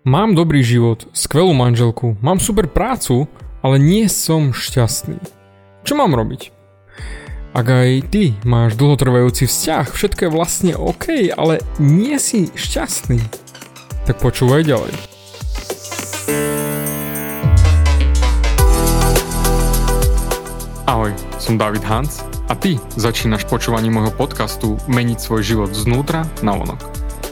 Mám dobrý život, skvelú manželku, mám super prácu, ale nie som šťastný. Čo mám robiť? Ak aj ty máš dlhotrvajúci vzťah, všetko je vlastne OK, ale nie si šťastný, tak počúvaj ďalej. Ahoj, som David Hans a ty začínaš počúvanie môjho podcastu Meniť svoj život znútra na vonok.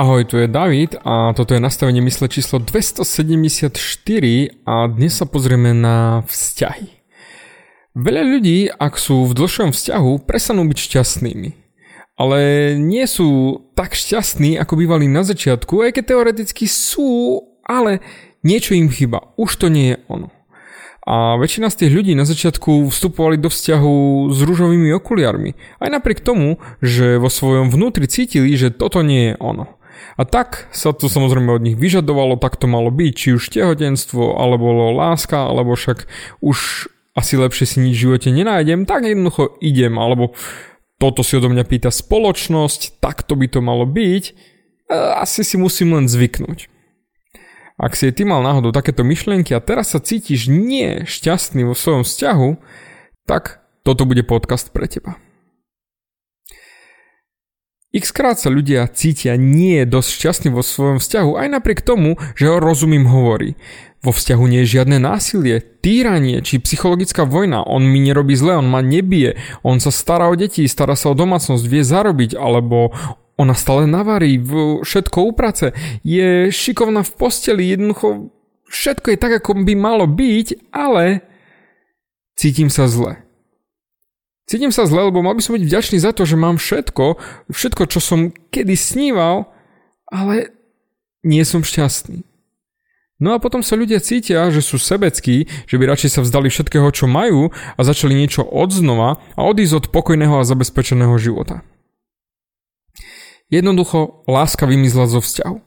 Ahoj, tu je David a toto je nastavenie mysle číslo 274 a dnes sa pozrieme na vzťahy. Veľa ľudí, ak sú v dlhšom vzťahu, prestanú byť šťastnými. Ale nie sú tak šťastní, ako bývali na začiatku, aj keď teoreticky sú, ale niečo im chyba. Už to nie je ono. A väčšina z tých ľudí na začiatku vstupovali do vzťahu s rúžovými okuliarmi. Aj napriek tomu, že vo svojom vnútri cítili, že toto nie je ono. A tak sa to samozrejme od nich vyžadovalo, tak to malo byť, či už tehotenstvo, alebo láska, alebo však už asi lepšie si nič v živote nenájdem, tak jednoducho idem, alebo toto si odo mňa pýta spoločnosť, tak to by to malo byť, asi si musím len zvyknúť. Ak si ty mal náhodou takéto myšlienky a teraz sa cítiš nie šťastný vo svojom vzťahu, tak toto bude podcast pre teba. X krát sa ľudia cítia nie dosť šťastní vo svojom vzťahu aj napriek tomu, že ho rozumím hovorí. Vo vzťahu nie je žiadne násilie, týranie či psychologická vojna, on mi nerobí zle, on ma nebije, on sa stará o deti, stará sa o domácnosť, vie zarobiť, alebo ona stále navarí, všetko uprace, je šikovná v posteli, jednoducho všetko je tak, ako by malo byť, ale cítim sa zle. Cítim sa zle, lebo mal by som byť vďačný za to, že mám všetko, všetko, čo som kedy sníval, ale nie som šťastný. No a potom sa ľudia cítia, že sú sebeckí, že by radšej sa vzdali všetkého, čo majú a začali niečo od a odísť od pokojného a zabezpečeného života. Jednoducho, láska vymizla zo vzťahu.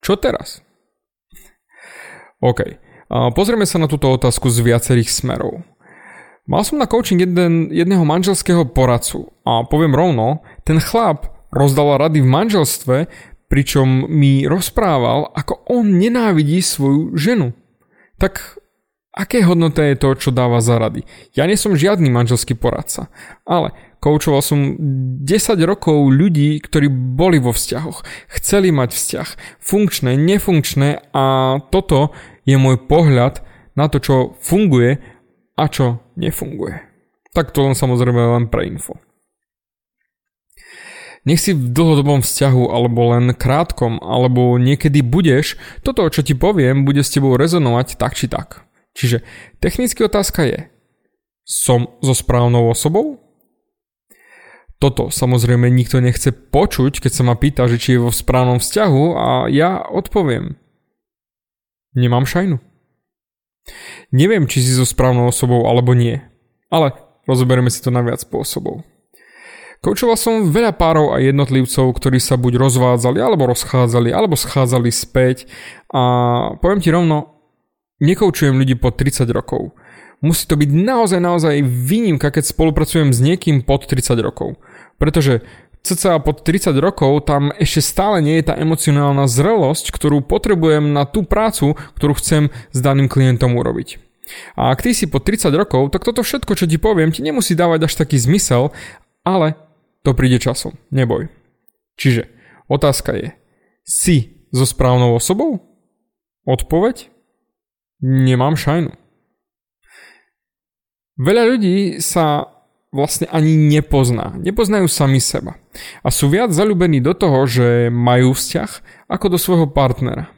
Čo teraz? OK, pozrieme sa na túto otázku z viacerých smerov. Mal som na coaching jeden, jedného manželského poradcu a poviem rovno, ten chlap rozdal rady v manželstve, pričom mi rozprával, ako on nenávidí svoju ženu. Tak aké hodnoté je to, čo dáva za rady? Ja nie som žiadny manželský poradca, ale koučoval som 10 rokov ľudí, ktorí boli vo vzťahoch, chceli mať vzťah, funkčné, nefunkčné a toto je môj pohľad na to, čo funguje a čo nefunguje. Tak to len samozrejme len pre info. Nech si v dlhodobom vzťahu alebo len krátkom, alebo niekedy budeš, toto, čo ti poviem, bude s tebou rezonovať tak či tak. Čiže technicky otázka je, som so správnou osobou? Toto samozrejme nikto nechce počuť, keď sa ma pýta, že či je vo správnom vzťahu a ja odpoviem. Nemám šajnu. Neviem, či si so správnou osobou alebo nie, ale rozoberieme si to na viac spôsobov. Koučoval som veľa párov a jednotlivcov, ktorí sa buď rozvádzali, alebo rozchádzali, alebo schádzali späť a poviem ti rovno, nekoučujem ľudí po 30 rokov. Musí to byť naozaj, naozaj výnimka, keď spolupracujem s niekým pod 30 rokov. Pretože cca pod 30 rokov tam ešte stále nie je tá emocionálna zrelosť, ktorú potrebujem na tú prácu, ktorú chcem s daným klientom urobiť. A ak ty si po 30 rokov, tak toto všetko, čo ti poviem, ti nemusí dávať až taký zmysel, ale to príde časom, neboj. Čiže otázka je, si so správnou osobou? Odpoveď? Nemám šajnu. Veľa ľudí sa vlastne ani nepozná. Nepoznajú sami seba. A sú viac zalúbení do toho, že majú vzťah, ako do svojho partnera.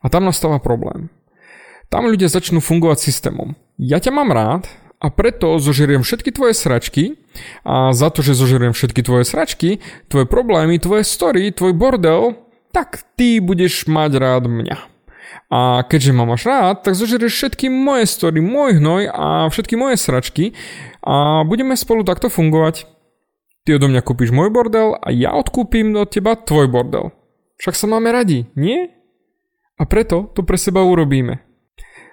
A tam nastáva problém. Tam ľudia začnú fungovať systémom. Ja ťa mám rád a preto zožeriem všetky tvoje sračky a za to, že zožeriem všetky tvoje sračky, tvoje problémy, tvoje story, tvoj bordel, tak ty budeš mať rád mňa. A keďže ma máš rád, tak zožerieš všetky moje story, môj hnoj a všetky moje sračky a budeme spolu takto fungovať. Ty odo mňa kúpiš môj bordel a ja odkúpim od teba tvoj bordel. Však sa máme radi, nie? A preto to pre seba urobíme.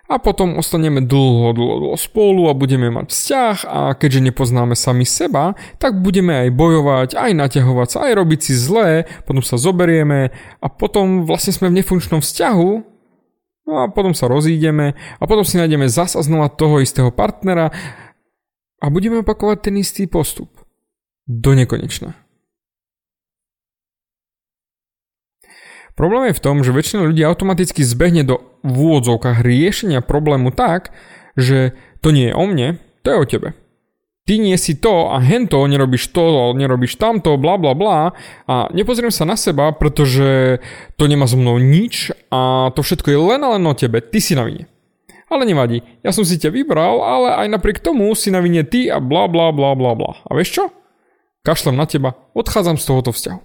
A potom ostaneme dlho, dlho, dlho spolu a budeme mať vzťah a keďže nepoznáme sami seba, tak budeme aj bojovať, aj naťahovať sa, aj robiť si zlé, potom sa zoberieme a potom vlastne sme v nefunkčnom vzťahu No a potom sa rozídeme a potom si nájdeme zasa znova toho istého partnera a budeme opakovať ten istý postup. Do nekonečna. Problém je v tom, že väčšina ľudí automaticky zbehne do v úvodzovkách riešenia problému tak, že to nie je o mne, to je o tebe ty nie si to a hento, nerobíš to, nerobíš tamto, bla bla bla a nepozriem sa na seba, pretože to nemá so mnou nič a to všetko je len a len o tebe, ty si na vine. Ale nevadí, ja som si ťa vybral, ale aj napriek tomu si na vine ty a bla bla bla bla bla. A vieš čo? Kašlem na teba, odchádzam z tohoto vzťahu.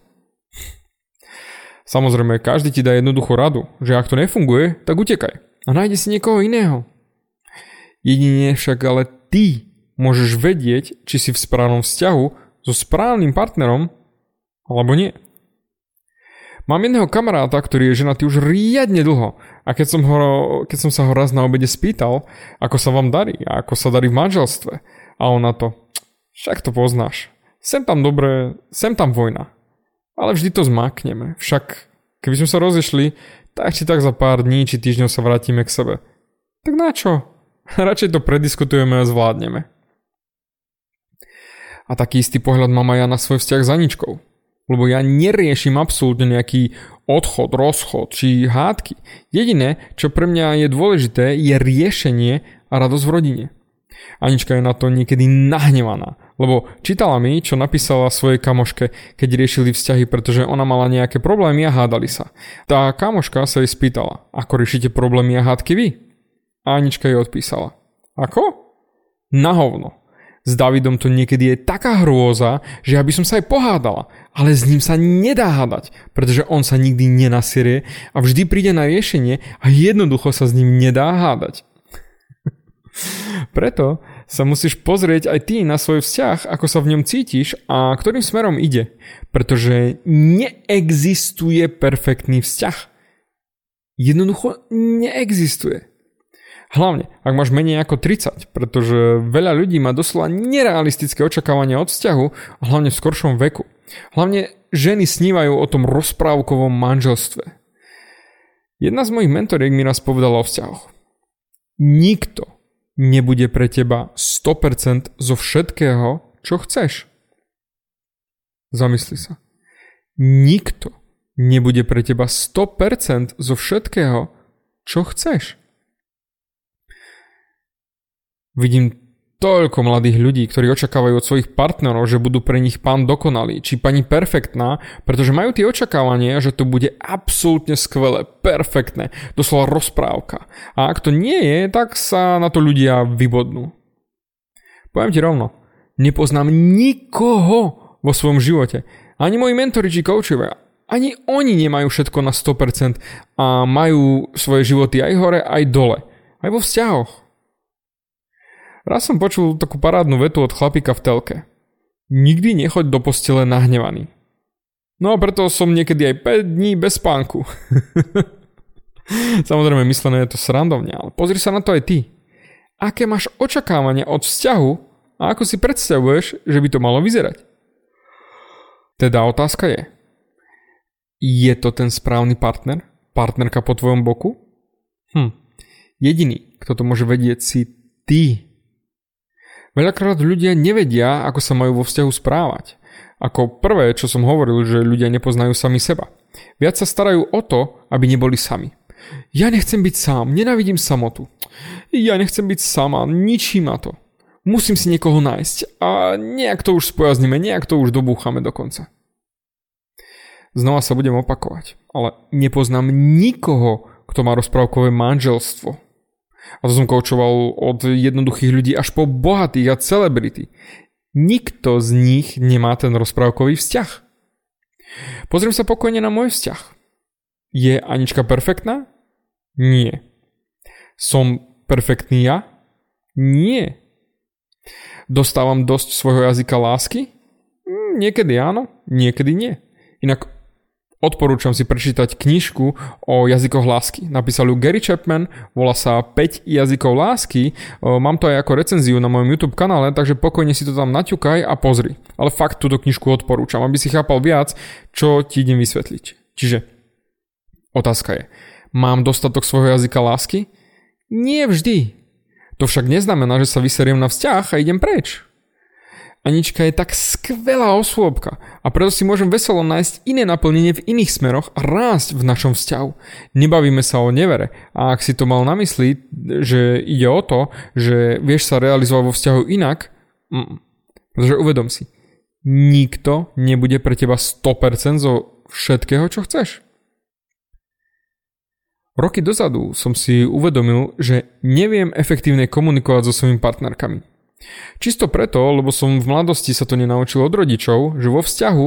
Samozrejme, každý ti dá jednoduchú radu, že ak to nefunguje, tak utekaj a nájde si niekoho iného. Jedine však ale ty môžeš vedieť, či si v správnom vzťahu so správnym partnerom alebo nie. Mám jedného kamaráta, ktorý je ženatý už riadne dlho a keď som, ho, keď som sa ho raz na obede spýtal, ako sa vám darí a ako sa darí v manželstve a on na to, však to poznáš, sem tam dobre, sem tam vojna, ale vždy to zmakneme, však keby sme sa rozešli, tak či tak za pár dní či týždňov sa vrátime k sebe. Tak na čo? Radšej to prediskutujeme a zvládneme. A taký istý pohľad mám aj ja na svoj vzťah s Aničkou. Lebo ja neriešim absolútne nejaký odchod, rozchod či hádky. Jediné, čo pre mňa je dôležité, je riešenie a radosť v rodine. Anička je na to niekedy nahnevaná, lebo čítala mi, čo napísala svojej kamoške, keď riešili vzťahy, pretože ona mala nejaké problémy a hádali sa. Tá kamoška sa jej spýtala, ako riešite problémy a hádky vy? A Anička jej odpísala. Ako? Na hovno. S Davidom to niekedy je taká hrôza, že ja by som sa aj pohádala. Ale s ním sa nedá hádať, pretože on sa nikdy nenasierie a vždy príde na riešenie a jednoducho sa s ním nedá hádať. Preto sa musíš pozrieť aj ty na svoj vzťah, ako sa v ňom cítiš a ktorým smerom ide. Pretože neexistuje perfektný vzťah. Jednoducho neexistuje. Hlavne, ak máš menej ako 30, pretože veľa ľudí má doslova nerealistické očakávania od vzťahu, hlavne v skoršom veku. Hlavne ženy snívajú o tom rozprávkovom manželstve. Jedna z mojich mentoriek mi raz povedala o vzťahoch. Nikto nebude pre teba 100% zo všetkého, čo chceš. Zamysli sa. Nikto nebude pre teba 100% zo všetkého, čo chceš. Vidím toľko mladých ľudí, ktorí očakávajú od svojich partnerov, že budú pre nich pán dokonalý, či pani perfektná, pretože majú tie očakávania, že to bude absolútne skvelé, perfektné, doslova rozprávka. A ak to nie je, tak sa na to ľudia vybodnú. Poviem ti rovno, nepoznám nikoho vo svojom živote, ani moji mentori či koučovia, ani oni nemajú všetko na 100% a majú svoje životy aj hore, aj dole. Aj vo vzťahoch. Raz som počul takú parádnu vetu od chlapika v telke. Nikdy nechoď do postele nahnevaný. No a preto som niekedy aj 5 dní bez spánku. Samozrejme myslené je to srandovne, ale pozri sa na to aj ty. Aké máš očakávania od vzťahu a ako si predstavuješ, že by to malo vyzerať? Teda otázka je, je to ten správny partner? Partnerka po tvojom boku? Hm. Jediný, kto to môže vedieť si ty. Veľakrát ľudia nevedia, ako sa majú vo vzťahu správať. Ako prvé, čo som hovoril, že ľudia nepoznajú sami seba. Viac sa starajú o to, aby neboli sami. Ja nechcem byť sám, nenávidím samotu. Ja nechcem byť sama, ničí ma to. musím si niekoho nájsť a nejak to už spojazníme, nejak to už dobúchame dokonca. Znova sa budem opakovať, ale nepoznám nikoho, kto má rozprávkové manželstvo. A to som koučoval od jednoduchých ľudí až po bohatých a celebrity. Nikto z nich nemá ten rozprávkový vzťah. Pozriem sa pokojne na môj vzťah. Je Anička perfektná? Nie. Som perfektný ja? Nie. Dostávam dosť svojho jazyka lásky? Niekedy áno, niekedy nie. Inak Odporúčam si prečítať knižku o jazykoch lásky. Napísal ju Gary Chapman, volá sa 5 jazykov lásky. Mám to aj ako recenziu na mojom YouTube kanále, takže pokojne si to tam naťukaj a pozri. Ale fakt túto knižku odporúčam, aby si chápal viac, čo ti idem vysvetliť. Čiže otázka je, mám dostatok svojho jazyka lásky? Nie vždy. To však neznamená, že sa vyseriem na vzťah a idem preč. Anička je tak skvelá osôbka a preto si môžem veselo nájsť iné naplnenie v iných smeroch a rásť v našom vzťahu. Nebavíme sa o nevere a ak si to mal na mysli, že ide o to, že vieš sa realizovať vo vzťahu inak, mm, pretože uvedom si, nikto nebude pre teba 100% zo všetkého, čo chceš. Roky dozadu som si uvedomil, že neviem efektívne komunikovať so svojimi partnerkami. Čisto preto, lebo som v mladosti sa to nenaučil od rodičov, že vo vzťahu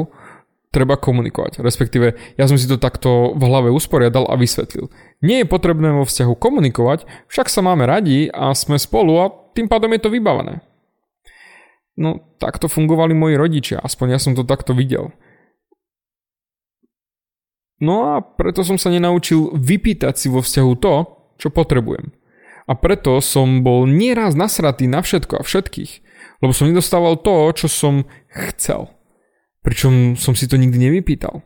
treba komunikovať. Respektíve, ja som si to takto v hlave usporiadal a vysvetlil. Nie je potrebné vo vzťahu komunikovať, však sa máme radi a sme spolu a tým pádom je to vybavené. No, takto fungovali moji rodičia, aspoň ja som to takto videl. No a preto som sa nenaučil vypýtať si vo vzťahu to, čo potrebujem. A preto som bol nieraz nasratý na všetko a všetkých, lebo som nedostával to, čo som chcel. Pričom som si to nikdy nevypýtal.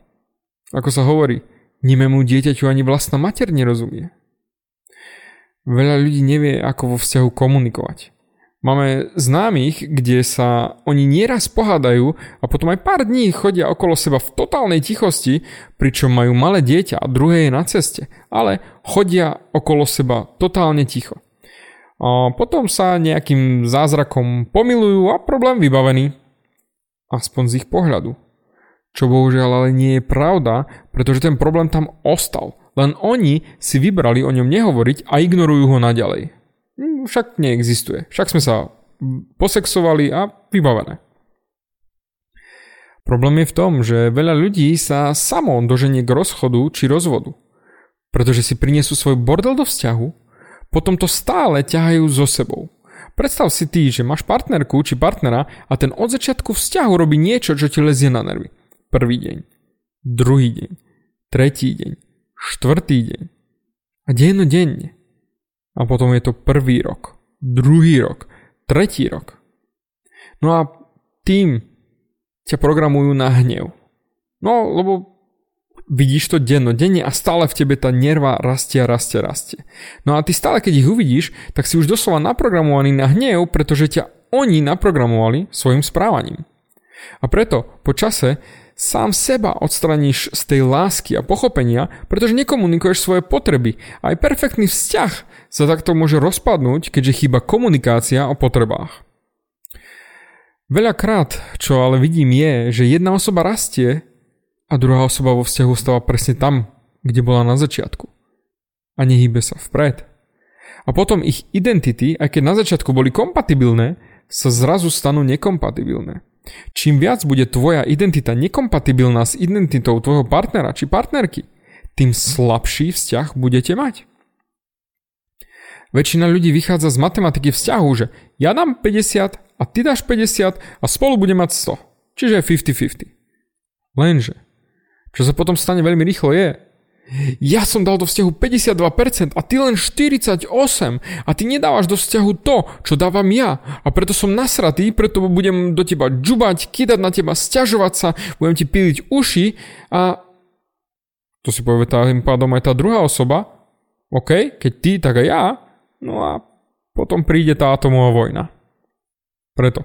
Ako sa hovorí, nemému dieťaťu ani vlastná mater nerozumie. Veľa ľudí nevie, ako vo vzťahu komunikovať. Máme známych, kde sa oni nieraz pohádajú a potom aj pár dní chodia okolo seba v totálnej tichosti, pričom majú malé dieťa a druhé je na ceste, ale chodia okolo seba totálne ticho. A potom sa nejakým zázrakom pomilujú a problém vybavený. Aspoň z ich pohľadu. Čo bohužiaľ ale nie je pravda, pretože ten problém tam ostal. Len oni si vybrali o ňom nehovoriť a ignorujú ho naďalej. Však neexistuje. Však sme sa posexovali a vybavené. Problém je v tom, že veľa ľudí sa samo doženie k rozchodu či rozvodu. Pretože si prinesú svoj bordel do vzťahu, potom to stále ťahajú so sebou. Predstav si ty, že máš partnerku či partnera a ten od začiatku vzťahu robí niečo, čo ti lezie na nervy. Prvý deň, druhý deň, tretí deň, štvrtý deň a dennodenne. A potom je to prvý rok, druhý rok, tretí rok. No a tým ťa programujú na hnev. No, lebo vidíš to denne a stále v tebe tá nerva rastie, rastie, rastie. No a ty stále, keď ich uvidíš, tak si už doslova naprogramovaný na hnev, pretože ťa oni naprogramovali svojim správaním. A preto po čase sám seba odstraníš z tej lásky a pochopenia, pretože nekomunikuješ svoje potreby. Aj perfektný vzťah sa takto môže rozpadnúť, keďže chýba komunikácia o potrebách. Veľakrát, čo ale vidím je, že jedna osoba rastie a druhá osoba vo vzťahu stáva presne tam, kde bola na začiatku. A nehýbe sa vpred. A potom ich identity, aj keď na začiatku boli kompatibilné, sa zrazu stanú nekompatibilné. Čím viac bude tvoja identita nekompatibilná s identitou tvojho partnera či partnerky, tým slabší vzťah budete mať. Väčšina ľudí vychádza z matematiky vzťahu, že ja dám 50 a ty dáš 50 a spolu bude mať 100. Čiže 50-50. Lenže čo sa potom stane veľmi rýchlo je, ja som dal do vzťahu 52% a ty len 48% a ty nedávaš do vzťahu to, čo dávam ja a preto som nasratý, preto budem do teba džubať, kýdať na teba, sťažovať sa, budem ti píliť uši a to si povie tým pádom aj tá druhá osoba, OK, keď ty, tak aj ja, no a potom príde tá atomová vojna. Preto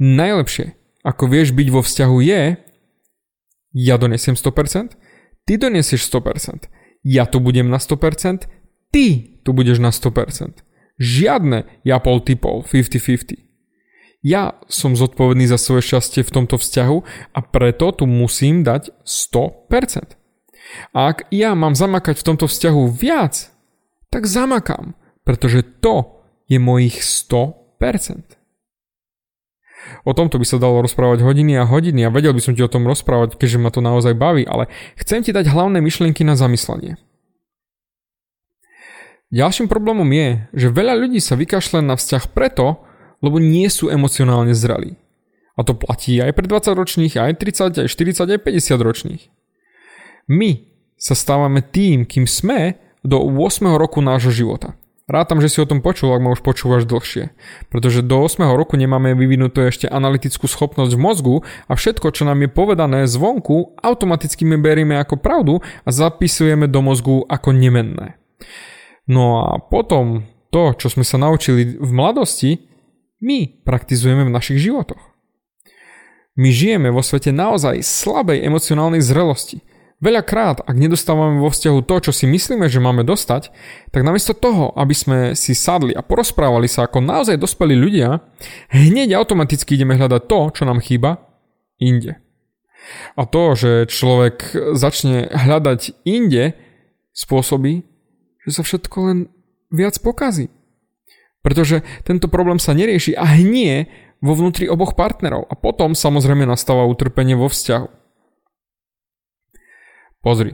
najlepšie, ako vieš byť vo vzťahu je, ja donesiem 100%, ty donesieš 100%, ja tu budem na 100%, ty tu budeš na 100%. Žiadne ja pol ty pol, 50-50. Ja som zodpovedný za svoje šťastie v tomto vzťahu a preto tu musím dať 100%. A ak ja mám zamakať v tomto vzťahu viac, tak zamakám, pretože to je mojich 100%. O tomto by sa dalo rozprávať hodiny a hodiny a vedel by som ti o tom rozprávať, keďže ma to naozaj baví, ale chcem ti dať hlavné myšlienky na zamyslenie. Ďalším problémom je, že veľa ľudí sa vykašľa na vzťah preto, lebo nie sú emocionálne zrelí. A to platí aj pre 20 ročných, aj 30, aj 40, aj 50 ročných. My sa stávame tým, kým sme do 8. roku nášho života. Rátam, že si o tom počul, ak ma už počúvaš dlhšie. Pretože do 8. roku nemáme vyvinutú ešte analytickú schopnosť v mozgu a všetko, čo nám je povedané zvonku, automaticky my berieme ako pravdu a zapisujeme do mozgu ako nemenné. No a potom to, čo sme sa naučili v mladosti, my praktizujeme v našich životoch. My žijeme vo svete naozaj slabej emocionálnej zrelosti – Veľakrát, ak nedostávame vo vzťahu to, čo si myslíme, že máme dostať, tak namiesto toho, aby sme si sadli a porozprávali sa ako naozaj dospelí ľudia, hneď automaticky ideme hľadať to, čo nám chýba, inde. A to, že človek začne hľadať inde, spôsobí, že sa všetko len viac pokazí. Pretože tento problém sa nerieši a hnie vo vnútri oboch partnerov a potom samozrejme nastáva utrpenie vo vzťahu. Pozri,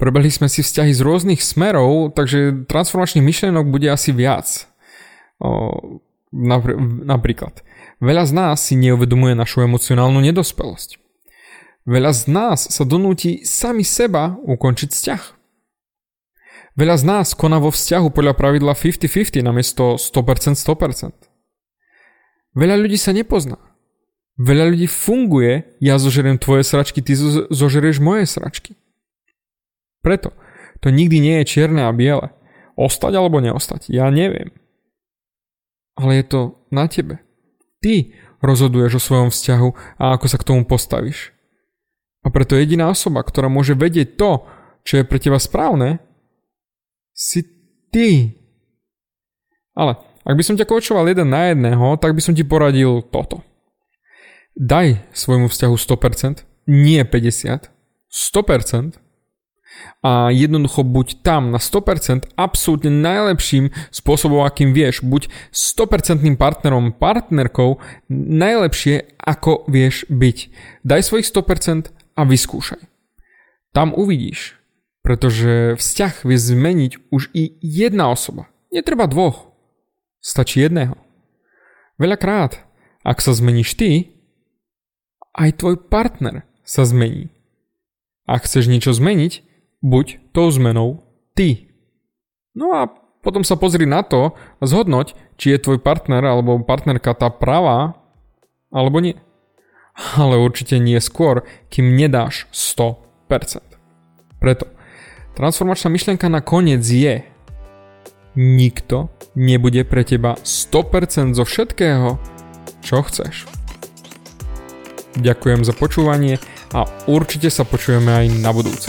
prebehli sme si vzťahy z rôznych smerov, takže transformačných myšlienok bude asi viac. O, napr- napríklad, veľa z nás si neuvedomuje našu emocionálnu nedospelosť. Veľa z nás sa donúti sami seba ukončiť vzťah. Veľa z nás koná vo vzťahu podľa pravidla 50-50 namiesto 100% 100%. Veľa ľudí sa nepozná. Veľa ľudí funguje, ja zožeriem tvoje sračky, ty zožerieš moje sračky. Preto to nikdy nie je čierne a biele. Ostať alebo neostať, ja neviem. Ale je to na tebe. Ty rozhoduješ o svojom vzťahu a ako sa k tomu postavíš. A preto jediná osoba, ktorá môže vedieť to, čo je pre teba správne, si ty. Ale ak by som ťa kočoval jeden na jedného, tak by som ti poradil toto. Daj svojmu vzťahu 100%, nie 50, 100% a jednoducho buď tam na 100% absolútne najlepším spôsobom, akým vieš. Buď 100% partnerom, partnerkou najlepšie, ako vieš byť. Daj svojich 100% a vyskúšaj. Tam uvidíš, pretože vzťah vie zmeniť už i jedna osoba. Netreba dvoch. Stačí jedného. Veľakrát, ak sa zmeníš ty, aj tvoj partner sa zmení. Ak chceš niečo zmeniť, buď tou zmenou ty. No a potom sa pozri na to a zhodnoť, či je tvoj partner alebo partnerka tá pravá, alebo nie. Ale určite nie skôr, kým nedáš 100%. Preto transformačná myšlienka na koniec je nikto nebude pre teba 100% zo všetkého, čo chceš. Ďakujem za počúvanie a určite sa počujeme aj na budúce.